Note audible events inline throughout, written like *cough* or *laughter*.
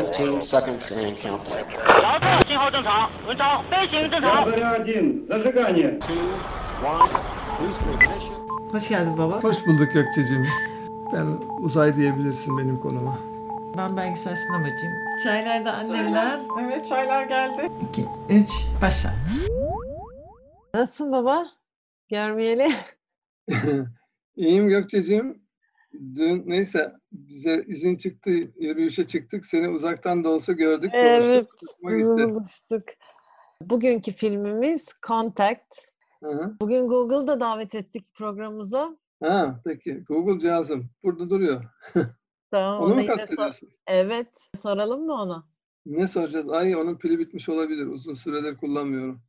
17 seconds and counting. 遥测信号正常，文超飞行正常。Hoş geldin baba. Hoş bulduk Gökçe'cim. Ben uzay diyebilirsin benim konuma. Ben belgesel sinemacıyım. Çaylarda annemler. Evet çaylar geldi. 2, 3, başla. Nasılsın baba? Görmeyeli. *laughs* İyiyim Gökçe'cim. Dün neyse bize izin çıktı, yürüyüşe çıktık. Seni uzaktan da olsa gördük, Evet. konuştuk. Buluştuk. Bugünkü filmimiz Contact. Hı hı. Bugün Google'da davet ettik programımıza. Ha, peki. Google cihazım burada duruyor. *laughs* Tamam. Onu ona mu yine sor- kastediyorsun? Evet. Soralım mı ona? Ne soracağız? Ay onun pili bitmiş olabilir. Uzun süredir kullanmıyorum.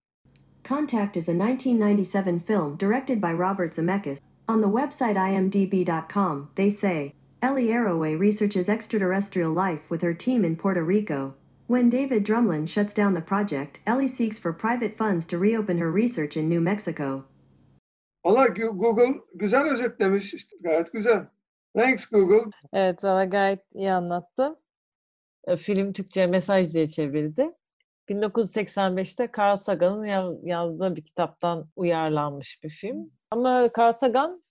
Contact is a 1997 film directed by Robert Zemeckis. On the website imdb.com, they say Ellie Arroway researches extraterrestrial life with her team in Puerto Rico. When David Drumlin shuts down the project, Ellie seeks for private funds to reopen her research in New Mexico. Valla Google güzel özetlemiş. İşte gayet güzel. Thanks Google. Evet, valla gayet iyi anlattı. E, Film Türkçe mesaj diye çevrildi. 1985'te Carl Sagan'ın ya- yazdığı bir kitaptan uyarlanmış bir film. Ama Carl Sagan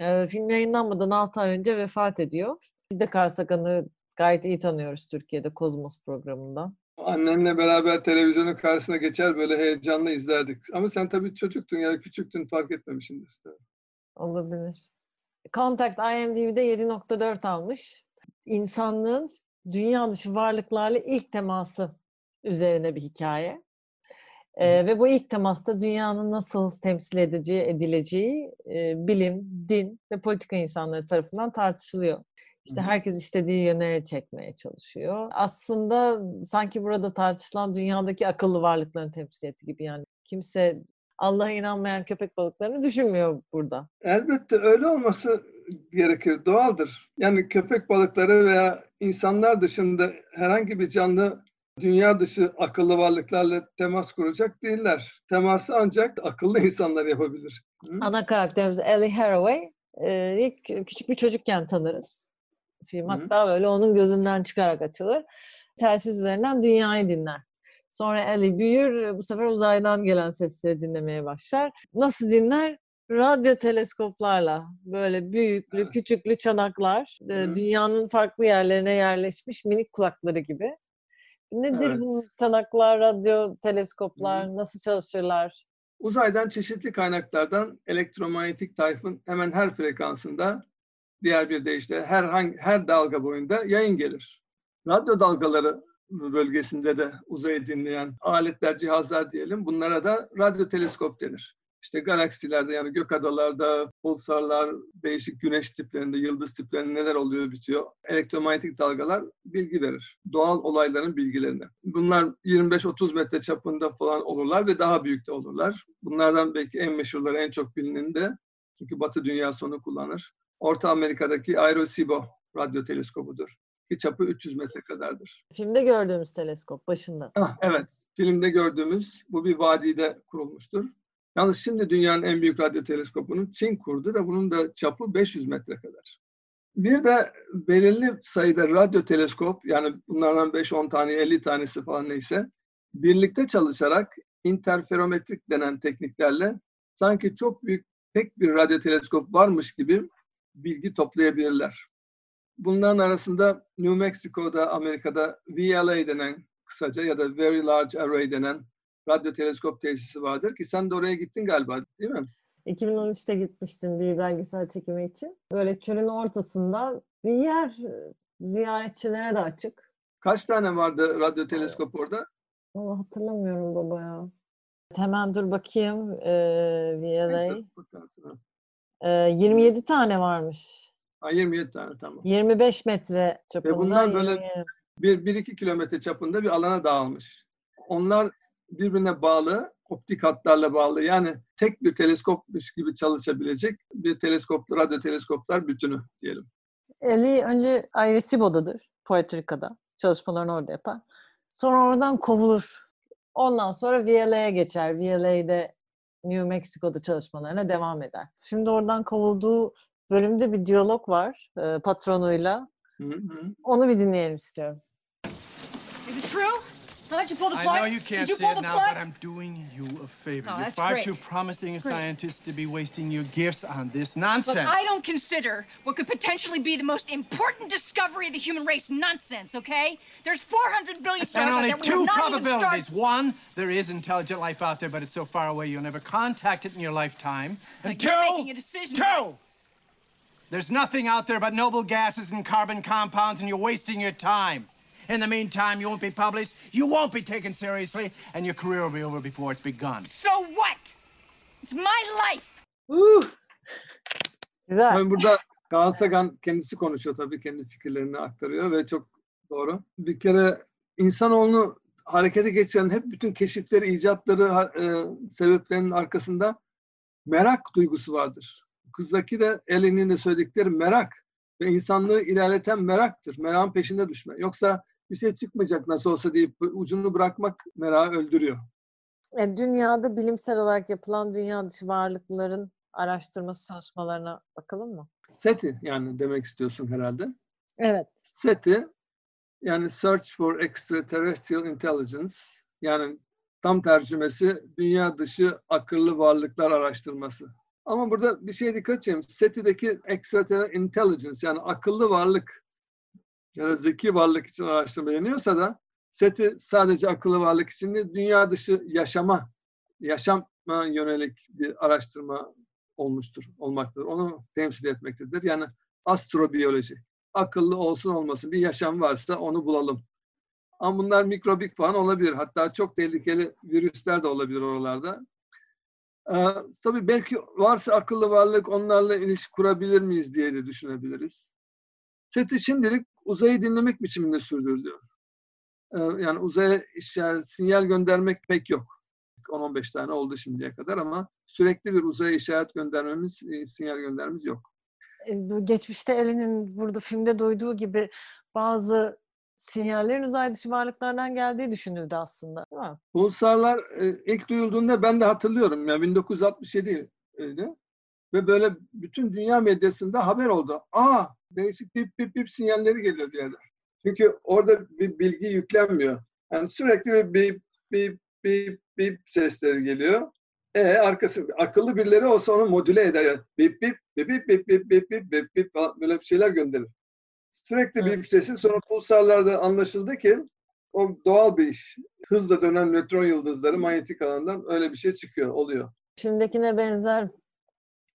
e, film yayınlanmadan 6 ay önce vefat ediyor. Biz de Carl Sagan'ı gayet iyi tanıyoruz Türkiye'de Kozmos programından. Annemle beraber televizyonun karşısına geçer böyle heyecanla izlerdik. Ama sen tabii çocuktun ya küçüktün fark etmemişsindir. işte. Olabilir. Contact IMDb'de 7.4 almış. İnsanlığın dünya dışı varlıklarla ilk teması üzerine bir hikaye. Ee, ve bu ilk temasta dünyanın nasıl temsil edeceği, edileceği e, bilim, din ve politika insanları tarafından tartışılıyor. İşte herkes istediği yöne çekmeye çalışıyor. Aslında sanki burada tartışılan dünyadaki akıllı varlıkların temsiliyeti gibi yani. Kimse Allah'a inanmayan köpek balıklarını düşünmüyor burada. Elbette öyle olması gerekir, doğaldır. Yani köpek balıkları veya insanlar dışında herhangi bir canlı dünya dışı akıllı varlıklarla temas kuracak değiller. Teması ancak akıllı insanlar yapabilir. Hı? Ana karakterimiz Ellie Haraway. e, ilk küçük bir çocukken tanırız. Film hatta böyle onun gözünden çıkarak açılır. Telsiz üzerinden dünyayı dinler. Sonra Ellie büyür, bu sefer uzaydan gelen sesleri dinlemeye başlar. Nasıl dinler? Radyo teleskoplarla böyle büyüklü, Evet. küçüklü çanaklar, e, Hı. dünyanın farklı yerlerine yerleşmiş minik kulakları gibi. Nedir Evet. bu çanaklar, radyo teleskoplar, nasıl çalışırlar? Uzaydan çeşitli kaynaklardan elektromanyetik tayfın hemen her frekansında diğer bir deyişle her hangi, her dalga boyunda yayın gelir. Radyo dalgaları bölgesinde de uzayı dinleyen aletler, cihazlar diyelim. Bunlara da radyo teleskop denir. İşte galaksilerde yani gök adalarda, pulsarlar, değişik güneş tiplerinde, yıldız tiplerinde neler oluyor bitiyor. Elektromanyetik dalgalar bilgi verir. Doğal olayların bilgilerini. Bunlar 25-30 metre çapında falan olurlar ve daha büyük de olurlar. Bunlardan belki en meşhurları, en çok bilineni de çünkü Batı dünyası onu kullanır. Orta Amerika'daki Arecibo radyo teleskobudur. Ki çapı 300 metre kadardır. Filmde gördüğümüz teleskop başında. Ah, evet, filmde gördüğümüz bu bir vadide kurulmuştur. Yalnız şimdi dünyanın en büyük radyo teleskopunu Çin kurdu ve bunun da çapı 500 metre kadar. Bir de belirli sayıda radyo teleskop yani bunlardan 5-10 tane 50 tanesi falan neyse birlikte çalışarak interferometrik denen tekniklerle sanki çok büyük tek bir radyo teleskop varmış gibi bilgi toplayabilirler. Bunların arasında New Mexico'da Amerika'da VLA denen kısaca ya da Very Large Array denen radyo teleskop tesisi vardır ki sen de oraya gittin galiba değil mi? 2013'te gitmiştim bir belgesel çekimi için. Böyle çölün ortasında bir yer e, ziyaretçilere de açık. Kaç tane vardı radyo teleskop orada? Vallahi hatırlamıyorum baba ya. Hemen dur bakayım. E, VLA. Neyse, bakarsın. E, 27 tane varmış. Ha, 27 tane tamam. 25 metre çapında. bunlar böyle 27. Bir, bir iki kilometre çapında bir alana dağılmış. Onlar birbirine bağlı, optik hatlarla bağlı. Yani tek bir teleskopmuş gibi çalışabilecek bir teleskop, radyo teleskoplar bütünü diyelim. Ellie önce Arecibo'dadır. Puerto Rico'da. Çalışmalarını orada yapar. Sonra oradan kovulur. Ondan sonra VLA'ya geçer. VLA'de New Mexico'da çalışmalarına devam eder. Şimdi oradan kovulduğu bölümde bir diyalog var e, patronuyla. Hı hı. Onu bir dinleyelim istiyorum. Is it true? Let you pull the I know you can't you see it now, plug? but I'm doing you a favor. Oh, You're far great. too promising a scientist to be wasting your gifts on this nonsense. Look, I don't consider what could potentially be the most important discovery of the human race nonsense, okay? There's 400 billion stars And out only there. We two have not even probabilities. One, there is intelligent life out there, but it's so far away you'll never contact it in your lifetime. And Like, two, you're making a decision. two, there's nothing out there but noble gases and carbon compounds, and you're wasting your time. In the meantime, you won't be published, you won't be taken seriously, and your career will be over before it's begun. So what? It's my life. Uh! Güzel. Tabii burada Carl Sagan kendisi konuşuyor tabii kendi fikirlerini aktarıyor ve çok doğru. Bir kere insanoğlunu harekete geçiren hep bütün keşifleri, icatları, e, sebeplerinin arkasında merak duygusu vardır. Kızdaki de Ellen'in de söyledikleri merak ve insanlığı ilerleten meraktır. Merakın peşinde düşme. Yoksa bir şey çıkmayacak nasıl olsa deyip ucunu bırakmak merakı öldürüyor. E, dünyada bilimsel olarak yapılan dünya dışı varlıkların araştırması çalışmalarına bakalım mı? SETI yani demek istiyorsun herhalde. Evet. SETI yani Search for Extraterrestrial Intelligence yani tam tercümesi dünya dışı akıllı varlıklar araştırması. Ama burada bir şeye dikkat edeceğim. SETI'deki Extraterrestrial Intelligence yani akıllı varlık ya da zeki varlık için araştırma deniyorsa da SETI sadece akıllı varlık için değil, dünya dışı yaşama, yaşama yönelik bir araştırma olmuştur, olmaktadır. Onu temsil etmektedir. Yani astrobiyoloji akıllı olsun olmasın bir yaşam varsa onu bulalım. Ama bunlar mikrobik falan olabilir. Hatta çok tehlikeli virüsler de olabilir oralarda. Ee, tabii belki varsa akıllı varlık onlarla ilişki kurabilir miyiz diye de düşünebiliriz. SETI şimdilik uzayı dinlemek biçiminde sürdürülüyor. Ee, yani uzaya işaret, sinyal göndermek pek yok. 10-15 tane oldu şimdiye kadar ama sürekli bir uzaya işaret göndermemiz, e, sinyal göndermemiz yok. E, Geçmişte Ellie'nin burada filmde duyduğu gibi bazı sinyallerin uzay dışı varlıklardan geldiği düşünüldü aslında. Değil mi? Pulsarlar e, ilk duyulduğunda ben de hatırlıyorum. Yani 1967 öyle. Ve böyle bütün dünya medyasında haber oldu. Aa değişik bip bip bip sinyalleri geliyor yerden. Çünkü orada bir bilgi yüklenmiyor. Yani sürekli bir bip bip bip bip sesleri geliyor. E arkası akıllı birileri olsa onu modüle eder. Yani bip bip bip bip bip bip bip bip bip bip falan böyle bir şeyler gönderir. Sürekli Evet. bip sesi sonra pulsarlarda anlaşıldı ki o doğal bir iş. Hızla dönen nötron yıldızları manyetik alandan öyle bir şey çıkıyor, oluyor. Filmdekine benzer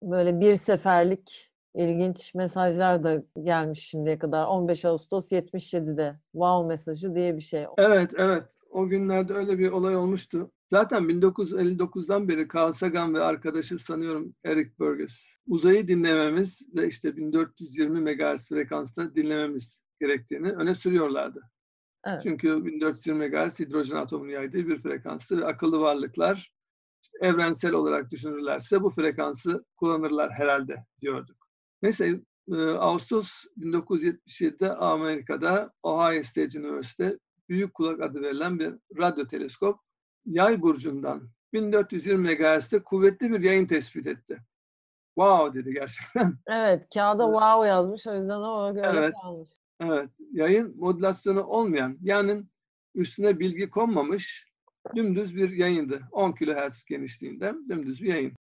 böyle bir seferlik ilginç mesajlar da gelmiş şimdiye kadar. 15 Ağustos 77'de wow mesajı diye bir şey. Evet, evet. O günlerde öyle bir olay olmuştu. Zaten 1959'dan beri Carl Sagan ve arkadaşı sanıyorum Eric Burgess uzayı dinlememiz ve işte 1420 MHz frekansta dinlememiz gerektiğini öne sürüyorlardı. Evet. Çünkü 1420 MHz hidrojen atomunun yaydığı bir frekanstır ve akıllı varlıklar işte evrensel olarak düşünürlerse bu frekansı kullanırlar herhalde diyorduk. Neyse e, Ağustos 1977'de Amerika'da Ohio State University Büyük Kulak adı verilen bir radyo teleskop yay burcundan 1420 MHz'de kuvvetli bir yayın tespit etti. Wow dedi gerçekten. *laughs* Evet, kağıda wow yazmış o yüzden o öyle Evet. kalmış. Evet, yayın modülasyonu olmayan, yani üstüne bilgi konmamış dümdüz bir yayındı. 10 kHz genişliğinde dümdüz bir yayın.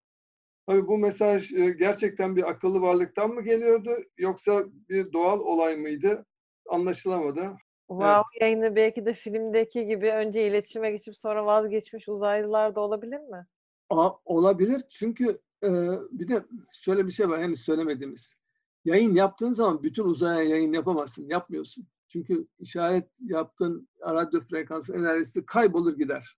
Tabii bu mesaj e, gerçekten bir akıllı varlıktan mı geliyordu yoksa bir doğal olay mıydı? Anlaşılamadı. Wow yayını belki de filmdeki gibi önce iletişime geçip sonra vazgeçmiş uzaylılar da olabilir mi? Aa, olabilir çünkü e, bir de şöyle bir şey var henüz söylemediğimiz. Yayın yaptığın zaman bütün uzaya yayın yapamazsın, yapmıyorsun. Çünkü işaret yaptığın radyo frekansın enerjisi kaybolur gider.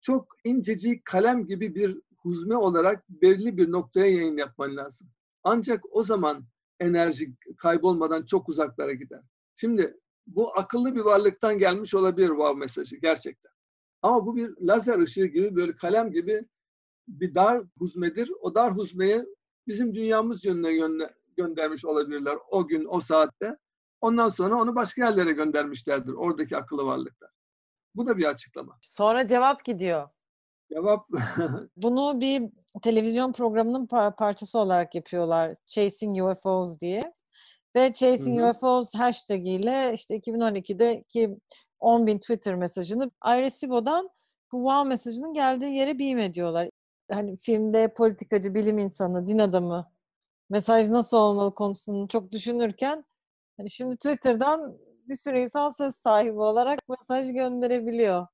Çok incecik kalem gibi bir huzme olarak belirli bir noktaya yayın yapman lazım. Ancak o zaman enerji kaybolmadan çok uzaklara gider. Şimdi bu akıllı bir varlıktan gelmiş olabilir wow mesajı gerçekten. Ama bu bir lazer ışığı gibi böyle kalem gibi bir dar huzmedir. O dar huzmeyi bizim dünyamız yönüne gönde- göndermiş olabilirler o gün, o saatte. Ondan sonra onu başka yerlere göndermişlerdir oradaki akıllı varlıklar. Bu da bir açıklama. Sonra cevap gidiyor. Cevap *laughs* Bunu bir televizyon programının pa- parçası olarak yapıyorlar. Chasing UFOs diye. Ve Chasing Hı hı. UFOs hashtag ile işte 2012'deki 10 bin Twitter mesajını Arecibo'dan bu wow mesajının geldiği yere beam ediyorlar. Hani filmde politikacı, bilim insanı, din adamı mesaj nasıl olmalı konusunu çok düşünürken hani şimdi Twitter'dan bir sürü insan söz sahibi olarak mesaj gönderebiliyor.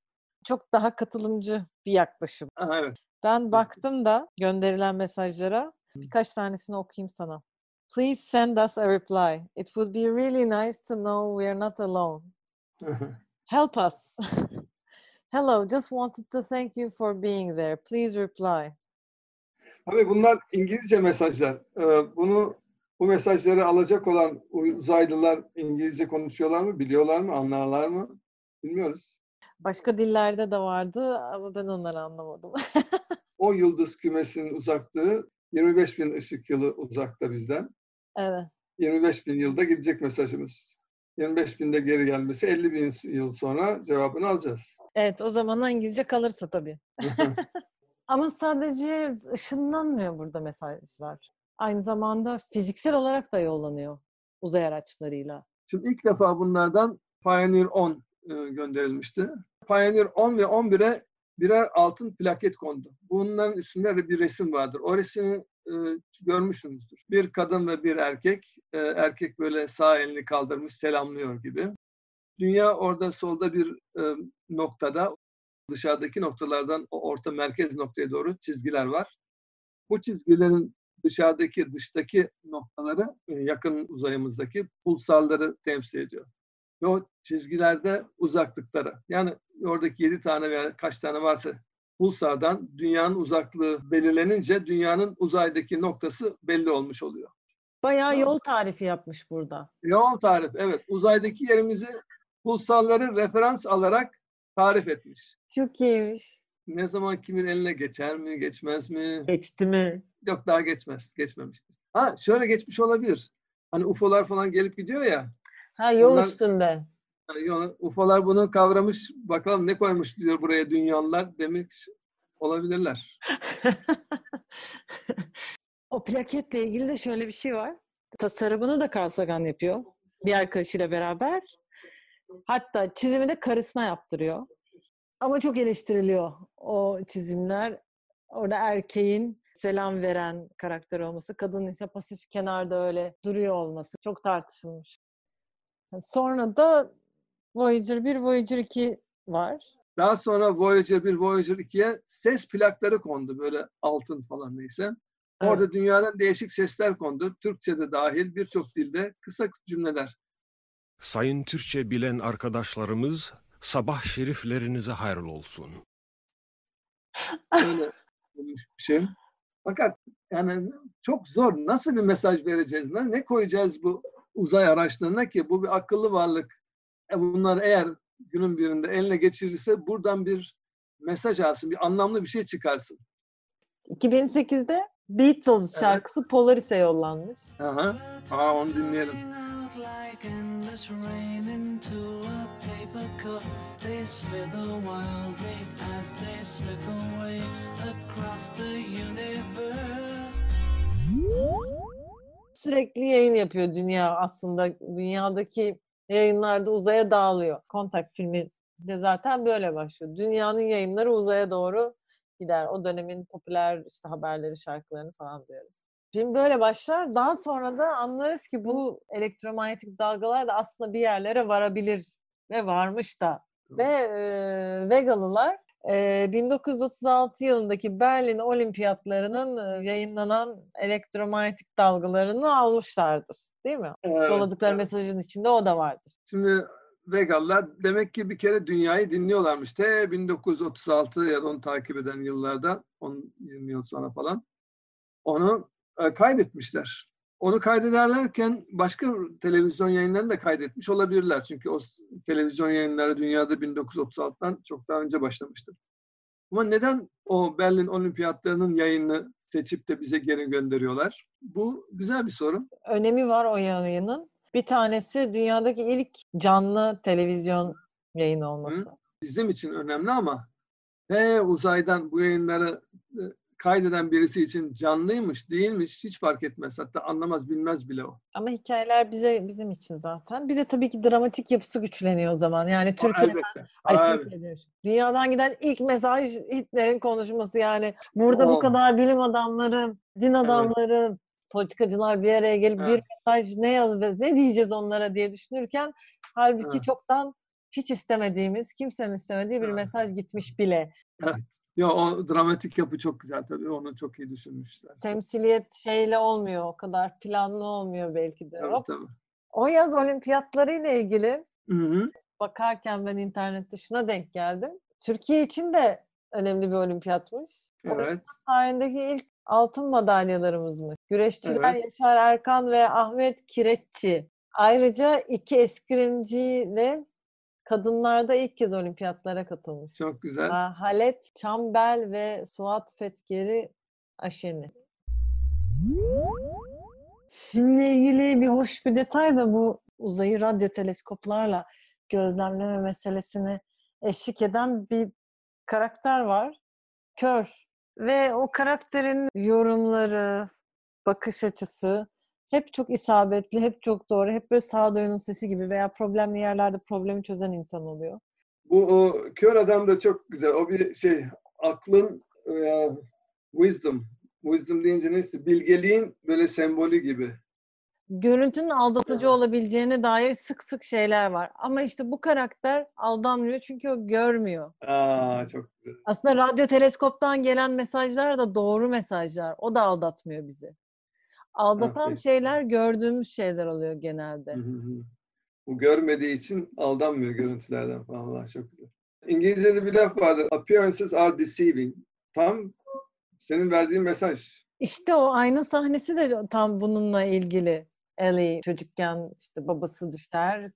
Çok daha katılımcı bir yaklaşım. Aha, evet. Ben baktım da gönderilen mesajlara birkaç tanesini okuyayım sana. Please send us a reply. It would be really nice to know we are not alone. Help us. *laughs* Hello, just wanted to thank you for being there. Please reply. Tabii bunlar İngilizce mesajlar. Bunu bu mesajları alacak olan uzaylılar İngilizce konuşuyorlar mı, biliyorlar mı, anlarlar mı? Bilmiyoruz. Başka dillerde de vardı ama ben onları anlamadım. *laughs* o yıldız kümesinin uzaklığı 25 bin ışık yılı uzakta bizden. Evet. 25 bin yılda gidecek mesajımız. 25 binde geri gelmesi 50 bin yıl sonra cevabını alacağız. Evet o zaman İngilizce kalırsa tabii. *laughs* *laughs* Ama sadece ışınlanmıyor burada mesajlar. Aynı zamanda fiziksel olarak da yollanıyor uzay araçlarıyla. Şimdi ilk defa bunlardan Pioneer 10 gönderilmişti. Pioneer 10 ve 11'e birer altın plaket kondu. Bunların üstünde bir resim vardır. O resmi e, görmüşsünüzdür. Bir kadın ve bir erkek. E, erkek böyle sağ elini kaldırmış, selamlıyor gibi. Dünya orada solda bir e, noktada, dışarıdaki noktalardan o orta merkez noktaya doğru çizgiler var. Bu çizgilerin dışarıdaki, dıştaki noktaları yakın uzayımızdaki pulsarları temsil ediyor. Ve o çizgilerde uzaklıkları. Yani oradaki yedi tane veya kaç tane varsa pulsardan dünyanın uzaklığı belirlenince dünyanın uzaydaki noktası belli olmuş oluyor. Bayağı yol tarifi yapmış burada. Yol tarif, evet. Uzaydaki yerimizi pulsarları referans alarak tarif etmiş. Çok iyiymiş. Ne zaman kimin eline geçer mi, geçmez mi? Geçti mi? Yok daha geçmez, geçmemiştir. Ha şöyle geçmiş olabilir. Hani UFO'lar falan gelip gidiyor ya. Ha yol Bunlar- üstünde. Yani UFO'lar bunu kavramış, bakalım ne koymuş diyor buraya dünyalılar demiş olabilirler. *laughs* o plaketle ilgili de şöyle bir şey var. Tasarımını da Carl Sagan yapıyor. Bir arkadaşıyla beraber. Hatta çizimi de karısına yaptırıyor. Ama çok eleştiriliyor o çizimler. Orada erkeğin selam veren karakter olması, kadının ise pasif kenarda öyle duruyor olması çok tartışılmış. Sonra da Voyager 1, Voyager 2 var. Daha sonra Voyager 1, Voyager 2'ye ses plakları kondu. Böyle altın falan neyse. Orada dünyadan değişik sesler kondu. Türkçe'de dahil birçok dilde kısa cümleler. Sayın Türkçe bilen arkadaşlarımız sabah şeriflerinize hayırlı olsun. Öyle bir şey. Fakat yani çok zor. Nasıl bir mesaj vereceğiz? Ne, ne koyacağız bu uzay araçlarına ki bu bir akıllı varlık. E bunlar eğer günün birinde eline geçirirse buradan bir mesaj alsın, bir anlamlı bir şey çıkarsın. 2008'de Beatles şarkısı Polaris'e yollanmış. Aha. Aa onu dinleyelim. Sürekli yayın yapıyor dünya aslında. Dünyadaki yayınlarda uzaya dağılıyor. Contact filmi de zaten böyle başlıyor. Dünyanın yayınları uzaya doğru gider. O dönemin popüler işte haberleri, şarkılarını falan duyarız. Film böyle başlar. Daha sonra da anlarız ki bu elektromanyetik dalgalar da aslında bir yerlere varabilir ve varmış da. Ve e, Vegalılar e, 1936 yılındaki Berlin Olimpiyatlarının yayınlanan elektromanyetik dalgalarını almışlardır. Değil mi? Evet, Yolladıkları evet. mesajın içinde o da vardır. Şimdi Vegalılar demek ki bir kere dünyayı dinliyorlarmış. Te 1936 ya da onu takip eden yıllarda, 10-20 yıl sonra falan. Onu kaydetmişler. Onu kaydederlerken başka televizyon yayınlarını da kaydetmiş olabilirler. Çünkü o televizyon yayınları dünyada 1936'dan çok daha önce başlamıştır. Ama neden o Berlin Olimpiyatlarının yayını seçip de bize geri gönderiyorlar? Bu güzel bir soru. Önemi var o yayının. Bir tanesi dünyadaki ilk canlı televizyon yayını olması. bizim için önemli ama ve uzaydan bu yayınları e, kaydeden birisi için canlıymış, değilmiş hiç fark etmez. Hatta anlamaz, bilmez bile o. Ama hikayeler bize bizim için zaten. Bir de tabii ki dramatik yapısı güçleniyor o zaman. Yani Türkiye'den. Ay Tabii. Türkiye diyorum. Dünyadan giden ilk mesaj Hitler'in konuşması yani. Burada bu O. kadar bilim adamları, din adamları, politikacılar bir araya gelip bir Evet. mesaj ne yazacağız, ne diyeceğiz onlara diye düşünürken halbuki Evet. çoktan hiç istemediğimiz, kimsenin istemediği bir Evet. mesaj gitmiş bile. Ya o dramatik yapı çok güzel tabii. Onu çok iyi düşünmüşler. Temsiliyet şeyle olmuyor, o kadar planlı olmuyor belki de. Tabii Hop. tabii. O yaz olimpiyatları ile ilgili Hı hı. bakarken ben internette şuna denk geldim. Türkiye için de önemli bir olimpiyatmış. Evet. tarihindeki ilk altın madalyalarımızmış. Güreşçiler Evet. Yaşar Erkan ve Ahmet Kireççi. Ayrıca iki eskrimciyle kadınlarda ilk kez olimpiyatlara katılmış. Çok güzel. Ha- Halet Çambel ve Suat Fetkeri Aşeni. Filmle ilgili bir hoş bir detay da bu uzayı radyo teleskoplarla gözlemleme meselesini eşlik eden bir karakter var. Kör. Ve o karakterin yorumları, bakış açısı hep çok isabetli, hep çok doğru, hep böyle sağduyunun sesi gibi veya problemli yerlerde problemi çözen insan oluyor. Bu o, kör adam da çok güzel. O bir şey aklın e, wisdom. Wisdom deyince neyse bilgeliğin böyle sembolü gibi. Görüntünün aldatıcı olabileceğine dair sık sık şeyler var. Ama işte bu karakter aldanmıyor çünkü o görmüyor. Aa çok güzel. Aslında radyo teleskoptan gelen mesajlar da doğru mesajlar. O da aldatmıyor bizi. Aldatan peki. şeyler gördüğümüz şeyler oluyor genelde. Hı hı hı. Bu görmediği için aldanmıyor görüntülerden falan. Vallahi çok güzel. İngilizce'de bir laf vardır. Appearances are deceiving. Tam senin verdiğin mesaj. İşte o ayna sahnesi de tam bununla ilgili. Ellie çocukken işte babası düşer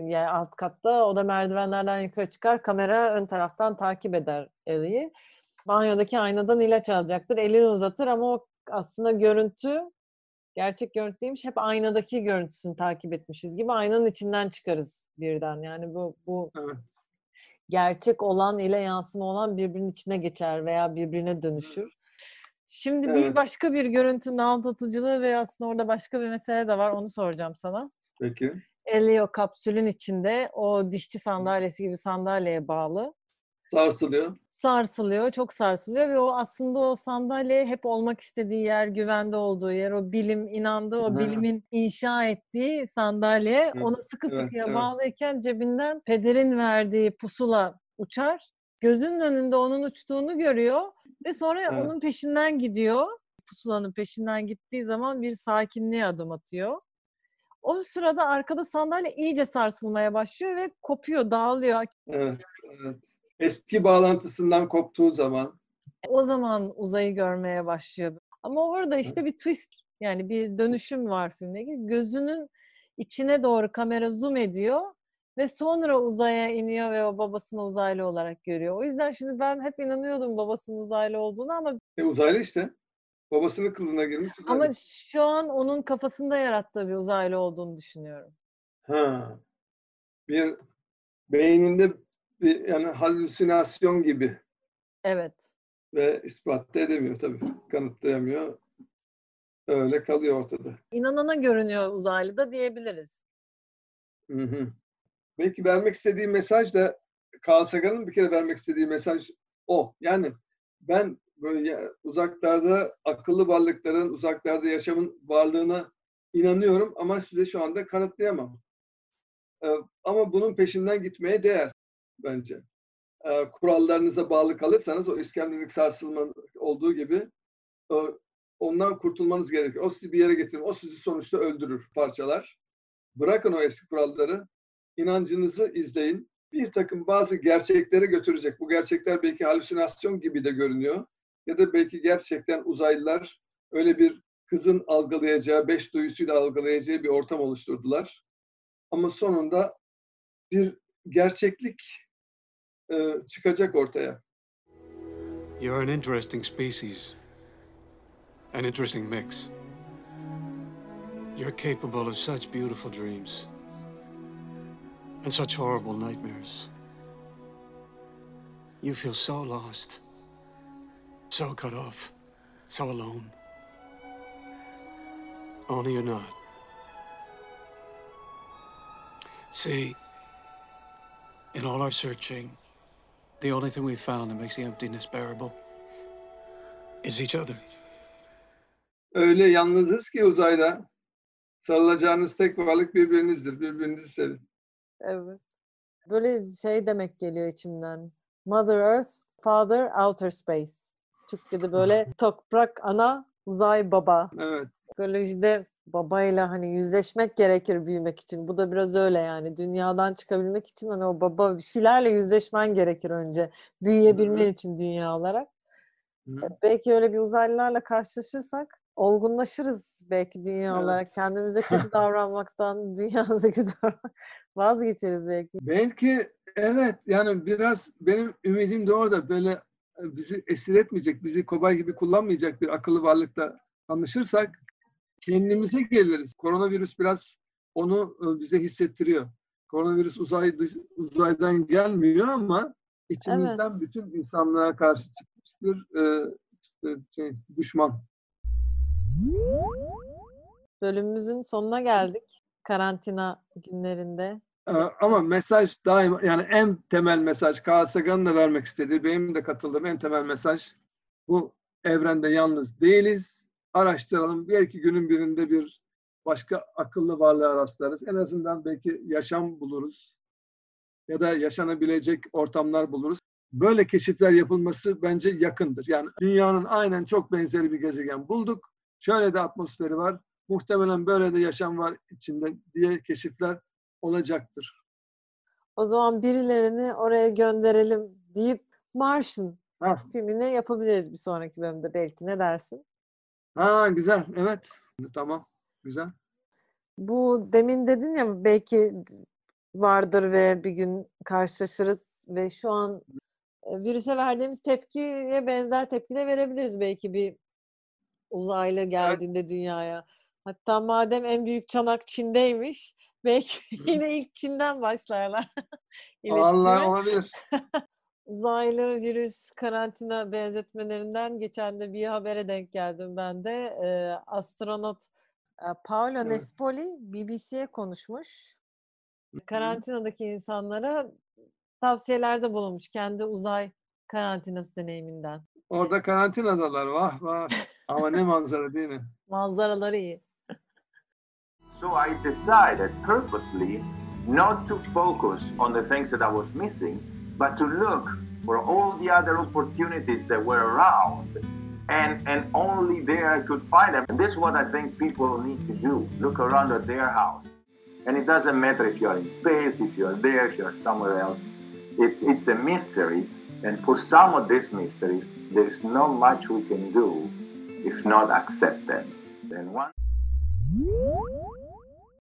yani alt katta o da merdivenlerden yukarı çıkar kamera ön taraftan takip eder Ellie'yi. Banyodaki aynadan ilaç alacaktır. Elini uzatır ama o aslında görüntü gerçek görüntü değilmiş. Hep aynadaki görüntüsünü takip etmişiz gibi aynanın içinden çıkarız birden. Yani bu bu Evet. gerçek olan ile yansıma olan birbirinin içine geçer veya birbirine dönüşür. Şimdi bir Evet. başka bir görüntünün aldatıcılığı ve aslında orada başka bir mesele de var. Onu soracağım sana. Peki. Ellie o kapsülün içinde o dişçi sandalyesi gibi sandalyeye bağlı. Sarsılıyor. Sarsılıyor, çok sarsılıyor ve o aslında o sandalye hep olmak istediği yer, güvende olduğu yer, o bilim, inandığı, o bilimin inşa ettiği sandalye Evet, onu sıkı evet, sıkıya evet. bağlıyken cebinden pederin verdiği pusula uçar. Gözünün önünde onun uçtuğunu görüyor ve sonra Evet. onun peşinden gidiyor. Pusulanın peşinden gittiği zaman bir sakinliğe adım atıyor. O sırada arkada sandalye iyice sarsılmaya başlıyor ve kopuyor, dağılıyor. Evet, evet. Eski bağlantısından koptuğu zaman O zaman uzayı görmeye başlıyor. Ama orada işte bir twist yani bir dönüşüm var filmdeki. Gözünün içine doğru kamera zoom ediyor ve sonra uzaya iniyor ve o babasını uzaylı olarak görüyor. O yüzden şimdi ben hep inanıyordum babasının uzaylı olduğunu ama e, uzaylı işte. Babasının kılığına girmiş uzaylı. ama şu an onun kafasında yarattığı bir uzaylı olduğunu düşünüyorum. Ha. Bir beyninde bir yani halüsinasyon gibi Evet. ve ispat da edemiyor tabii. Kanıtlayamıyor. Öyle kalıyor ortada. İnanana görünüyor uzaylı da diyebiliriz. Hı hı. Belki vermek istediği mesaj da Carl Sagan'ın bir kere vermek istediği mesaj o. Yani ben böyle uzaklarda akıllı varlıkların, uzaklarda yaşamın varlığına inanıyorum ama size şu anda kanıtlayamam. Ee, ama bunun peşinden gitmeye değer bence. Ee, kurallarınıza bağlı kalırsanız o iskemlelik sarsılma olduğu gibi o- ondan kurtulmanız gerekir. O sizi bir yere getirir. O sizi sonuçta öldürür, parçalar. Bırakın o eski kuralları. inancınızı izleyin. Bir takım bazı gerçekleri götürecek. Bu gerçekler belki halüsinasyon gibi de görünüyor. Ya da belki gerçekten uzaylılar öyle bir kızın algılayacağı, beş duyusuyla algılayacağı bir ortam oluşturdular. Ama sonunda bir gerçeklik çıkacak ortaya. You're an interesting species. An interesting mix. You're capable of such beautiful dreams. And such horrible nightmares. You feel so lost. So cut off, so alone. Only you're not. See, in all our searching, the only thing we've found that makes the emptiness bearable is each other. Öyle yalnızız ki uzayda sarılacağınız tek varlık birbirinizdir. Birbirinizi sevin. Evet. Böyle şey demek geliyor içimden. Mother Earth, Father Outer Space. Türkçe'de böyle *laughs* toprak ana, uzay baba. Evet. Psikolojide babayla hani yüzleşmek gerekir büyümek için. Bu da biraz öyle yani. Dünyadan çıkabilmek için hani o baba bir şeylerle yüzleşmen gerekir önce. Büyüyebilmen için dünya olarak. Belki öyle bir uzaylılarla karşılaşırsak olgunlaşırız belki dünya Evet. olarak. Kendimize kötü *laughs* davranmaktan, *laughs* dünyamıza kötü davranmak *laughs* vazgeçeriz belki. Belki evet yani biraz benim ümidim de orada böyle e, bizi esir etmeyecek, bizi kobay gibi kullanmayacak bir akıllı varlıkla anlaşırsak kendimize geliriz. Koronavirüs biraz onu e, bize hissettiriyor. Koronavirüs uzay uzaydan gelmiyor ama içimizden Evet. bütün insanlığa karşı çıkmış bir e, işte şey, düşman. Bölümümüzün sonuna geldik. Karantina günlerinde. Ee, Ama mesaj daima yani en temel mesaj Carl Sagan'ın da vermek istediği benim de katıldığım en temel mesaj bu evrende yalnız değiliz. Araştıralım. Belki günün birinde bir başka akıllı varlığa rastlarız. En azından belki yaşam buluruz. Ya da yaşanabilecek ortamlar buluruz. Böyle keşifler yapılması bence yakındır. Yani dünyanın aynen çok benzeri bir gezegen bulduk. Şöyle de atmosferi var. Muhtemelen böyle de yaşam var içinde diye keşifler olacaktır. O zaman birilerini oraya gönderelim deyip Martian filmini yapabiliriz bir sonraki bölümde belki. Ne dersin? Ha güzel. Evet. Tamam. Güzel. Bu demin dedin ya belki vardır ve bir gün karşılaşırız ve şu an e, virüse verdiğimiz tepkiye benzer tepki de verebiliriz belki bir uzaylı geldiğinde dünyaya. Hatta madem en büyük çanak Çin'deymiş belki *laughs* yine ilk Çin'den başlarlar *laughs* Allah olabilir. *laughs* Uzaylı virüs karantina benzetmelerinden geçen de bir habere denk geldim ben de. Ee, astronot e, Paolo Evet. Nespoli BBC'ye konuşmuş. Karantinadaki insanlara tavsiyelerde bulunmuş kendi uzay karantinası deneyiminden. Orada karantinadalar. Vah vah. Ama ne manzara değil mi? *laughs* Manzaraları iyi. So I decided purposely not to focus on the things that I was missing, but to look for all the other opportunities that were around. And, and only there I could find them. And this is what I think people need to do look around at their house. And it doesn't matter if you're in space, if you're there, if you're somewhere else. It's, it's a mystery. And for some of this mystery, there's not much we can do if not accept them. Then one